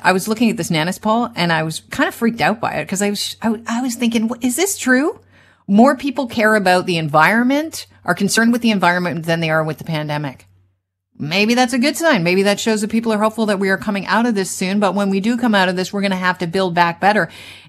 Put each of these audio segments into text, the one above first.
I was looking at this Nanos poll and I was kind of freaked out by it because I was, I, I was thinking, is this true? More people care about the environment, are concerned with the environment than they are with the pandemic. Maybe that's a good sign. Maybe that shows that people are hopeful that we are coming out of this soon. But when we do come out of this, we're going to have to build back better.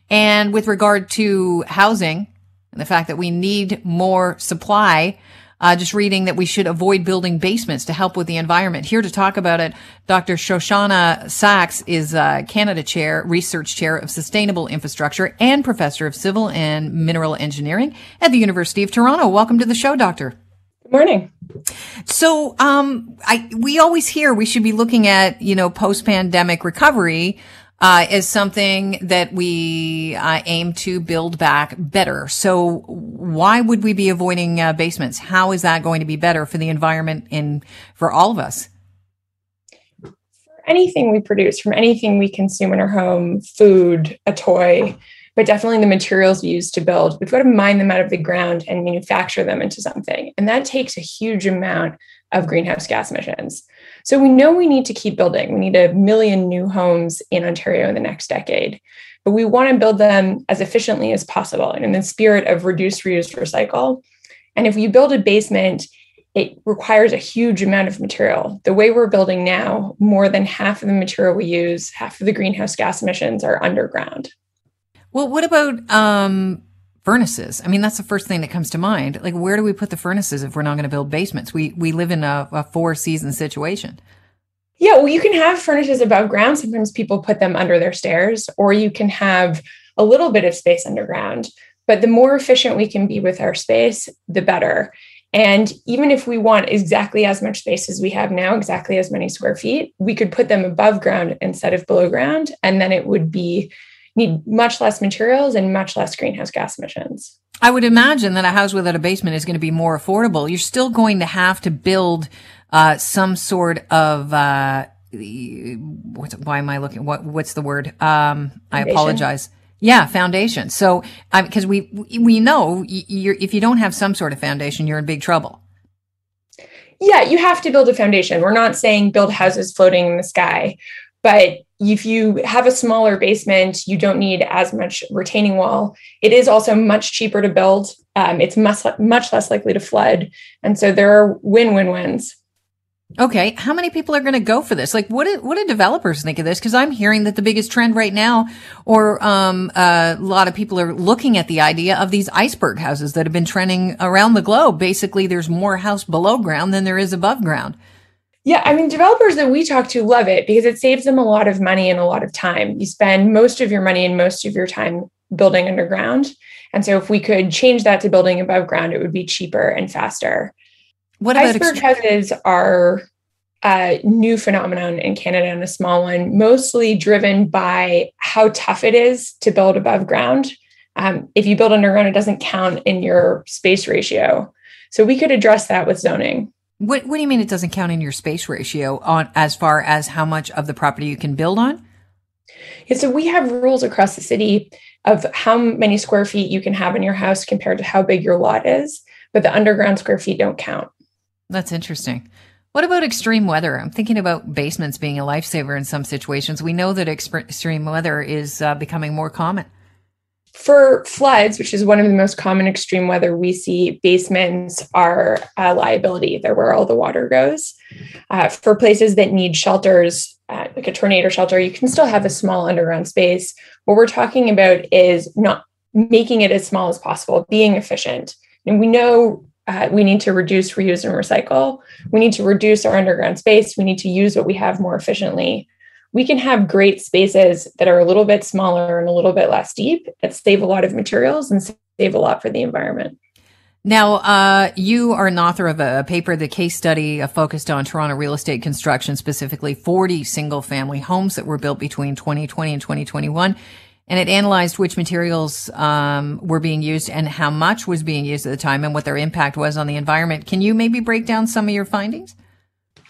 And with regard to housing and the fact that we need more supply, uh, just reading that we should avoid building basements to help with the environment. Here to talk about it, Dr. Shoshanna Saxe is uh, Canada Chair, Research Chair of Sustainable Infrastructure and Professor of Civil and Mineral Engineering at the University of Toronto. Welcome to the show, Doctor. Good morning. So, um, I, we always hear we should be looking at, you know, post-pandemic recovery uh, is something that we uh, aim to build back better. So why would we be avoiding uh, basements? How is that going to be better for the environment and for all of us? For anything we produce, from anything we consume in our home, food, a toy, but definitely the materials we use to build, we've got to mine them out of the ground and manufacture them into something. And that takes a huge amount of greenhouse gas emissions. So we know we need to keep building. We need a million new homes in Ontario in the next decade, but we want to build them as efficiently as possible and in the spirit of reduce, reuse, recycle. And if you build a basement, it requires a huge amount of material. The way we're building now, more than half of the material we use, half of the greenhouse gas emissions are underground. Well, what about um, furnaces. I mean, that's the first thing that comes to mind. Like, where do we put the furnaces if we're not going to build basements? We we live in a, a four season situation. Yeah, well, you can have furnaces above ground. Sometimes people put them under their stairs, or you can have a little bit of space underground. But the more efficient we can be with our space, the better. And even if we want exactly as much space as we have now, exactly as many square feet, we could put them above ground instead of below ground. And then it would be need much less materials and much less greenhouse gas emissions. I would imagine that a house without a basement is going to be more affordable. You're still going to have to build uh, some sort of uh, what's, why am I looking? What what's the word? Um, I apologize. Yeah, foundation. So, because we we know if you don't have some sort of foundation, you're in big trouble. Yeah, you have to build a foundation. We're not saying build houses floating in the sky, but if you have a smaller basement, you don't need as much retaining wall. It is also much cheaper to build. Um, it's much, much less likely to flood. And so there are win win wins. Okay, how many people are going to go for this? Like, what do, what do developers think of this? Because I'm hearing that the biggest trend right now, or um, uh, a lot of people are looking at the idea of these iceberg houses that have been trending around the globe. Basically, there's more house below ground than there is above ground. Yeah, I mean, developers that we talk to love it because it saves them a lot of money and a lot of time. You spend most of your money and most of your time building underground. And so if we could change that to building above ground, it would be cheaper and faster. What about iceberg houses are a new phenomenon in Canada and a small one, mostly driven by how tough it is to build above ground. Um, if you build underground, it doesn't count in your space ratio. So we could address that with zoning. What, what do you mean it doesn't count in your space ratio on as far as how much of the property you can build on? Yeah, so we have rules across the city of how many square feet you can have in your house compared to how big your lot is, but the underground square feet don't count. That's interesting. What about extreme weather? I'm thinking about basements being a lifesaver in some situations. We know that extreme weather is uh, becoming more common. For floods, which is one of the most common extreme weather we see, basements are a liability. They're where all the water goes. Uh, for places that need shelters, uh, like a tornado shelter, you can still have a small underground space. What we're talking about is not making it as small as possible, being efficient. And we know uh, we need to reduce, reuse, and recycle. We need to reduce our underground space. We need to use what we have more efficiently we can have great spaces that are a little bit smaller and a little bit less deep that save a lot of materials and save a lot for the environment. Now, uh, you are an author of a, paper, the case study uh, focused on Toronto real estate construction, specifically 40 single family homes that were built between 2020 and 2021. And it analyzed which materials um, were being used and how much was being used at the time and what their impact was on the environment. Can you maybe break down some of your findings?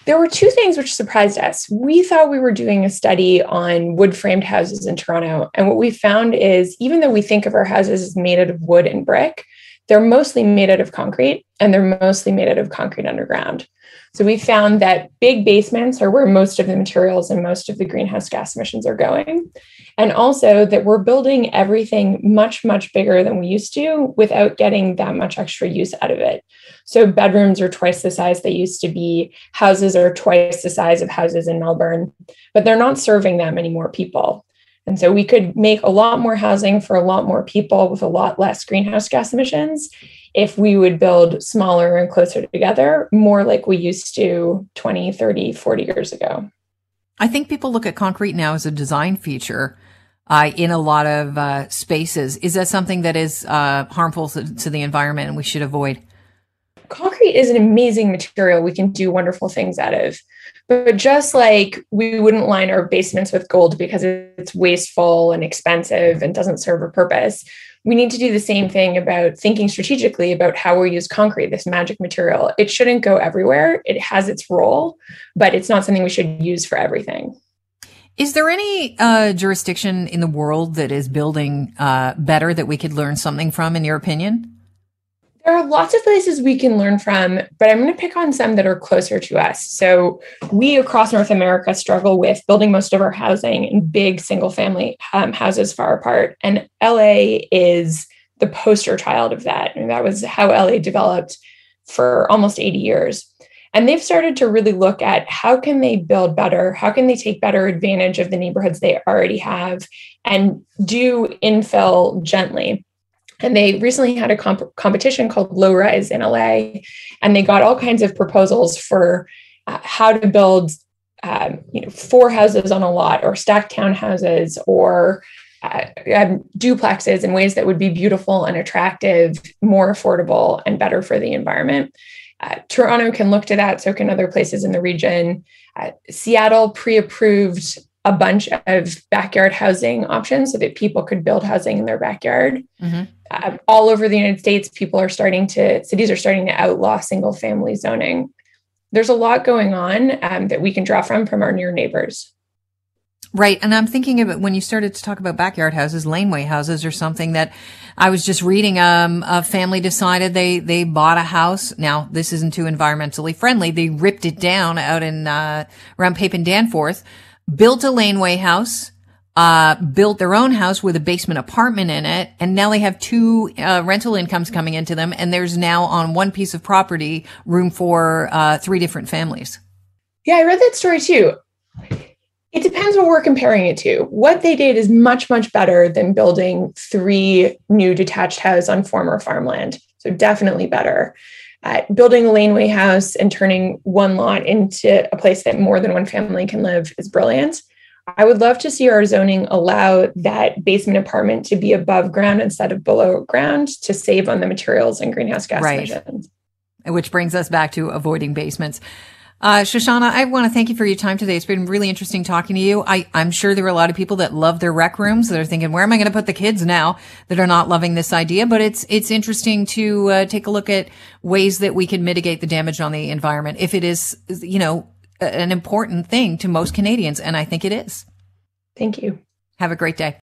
There were two things which surprised us. We thought we were doing a study on wood framed houses in Toronto. And what we found is even though we think of our houses as made out of wood and brick, they're mostly made out of concrete and they're mostly made out of concrete underground. So we found that big basements are where most of the materials and most of the greenhouse gas emissions are going. And also that we're building everything much, much bigger than we used to without getting that much extra use out of it. So bedrooms are twice the size they used to be, houses are twice the size of houses in Melbourne, but they're not serving that many more people. And so we could make a lot more housing for a lot more people with a lot less greenhouse gas emissions if we would build smaller and closer together, more like we used to 20, 30, 40 years ago. I think people look at concrete now as a design feature uh, in a lot of uh, spaces. Is that something that is uh, harmful to, to the environment and we should avoid? Concrete is an amazing material we can do wonderful things out of. But just like we wouldn't line our basements with gold because it's wasteful and expensive and doesn't serve a purpose, we need to do the same thing about thinking strategically about how we use concrete, this magic material. It shouldn't go everywhere. It has its role, but it's not something we should use for everything. Is there any uh, jurisdiction in the world that is building uh, better that we could learn something from, in your opinion? There are lots of places we can learn from, but I'm going to pick on some that are closer to us. So, we across North America struggle with building most of our housing in big single family um, houses far apart. And LA is the poster child of that. And that was how LA developed for almost 80 years. And they've started to really look at how can they build better? How can they take better advantage of the neighborhoods they already have and do infill gently? And they recently had a comp- competition called Low Rise in LA, and they got all kinds of proposals for uh, how to build, um, you know, four houses on a lot, or stacked townhouses, or uh, um, duplexes in ways that would be beautiful and attractive, more affordable, and better for the environment. Uh, Toronto can look to that, so can other places in the region. Uh, Seattle pre approved a bunch of backyard housing options so that people could build housing in their backyard. Mm-hmm. Uh, all over the United States, people are starting to, cities are starting to outlaw single family zoning. There's a lot going on um, that we can draw from from our near neighbors. Right. And I'm thinking of it when you started to talk about backyard houses, laneway houses or something that I was just reading. Um, a family decided they, they bought a house. Now, this isn't too environmentally friendly. They ripped it down out in, uh, around Pape and Danforth built a laneway house, uh, built their own house with a basement apartment in it, and now they have two uh, rental incomes coming into them, and there's now on one piece of property room for uh, three different families. Yeah, I read that story too. It depends what we're comparing it to. What they did is much, much better than building three new detached houses on former farmland. So definitely better uh, building a laneway house and turning one lot into a place that more than one family can live is brilliant. I would love to see our zoning allow that basement apartment to be above ground instead of below ground to save on the materials and greenhouse gas right. emissions. Which brings us back to avoiding basements. Uh, Shoshanna, I want to thank you for your time today. It's been really interesting talking to you. I, I'm sure there are a lot of people that love their rec rooms that are thinking, where am I going to put the kids now that are not loving this idea? But it's, it's interesting to uh, take a look at ways that we can mitigate the damage on the environment if it is, you know, an important thing to most Canadians. And I think it is. Thank you. Have a great day.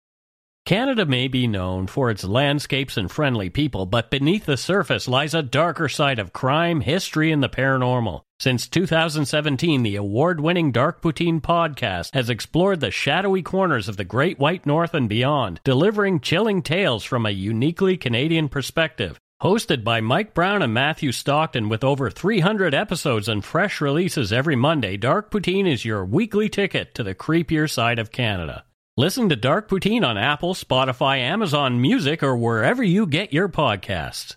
Canada may be known for its landscapes and friendly people, but beneath the surface lies a darker side of crime, history, and the paranormal. Since 2017, the award winning Dark Poutine podcast has explored the shadowy corners of the Great White North and beyond, delivering chilling tales from a uniquely Canadian perspective. Hosted by Mike Brown and Matthew Stockton with over 300 episodes and fresh releases every Monday, Dark Poutine is your weekly ticket to the creepier side of Canada. Listen to Dark Poutine on Apple, Spotify, Amazon Music, or wherever you get your podcasts.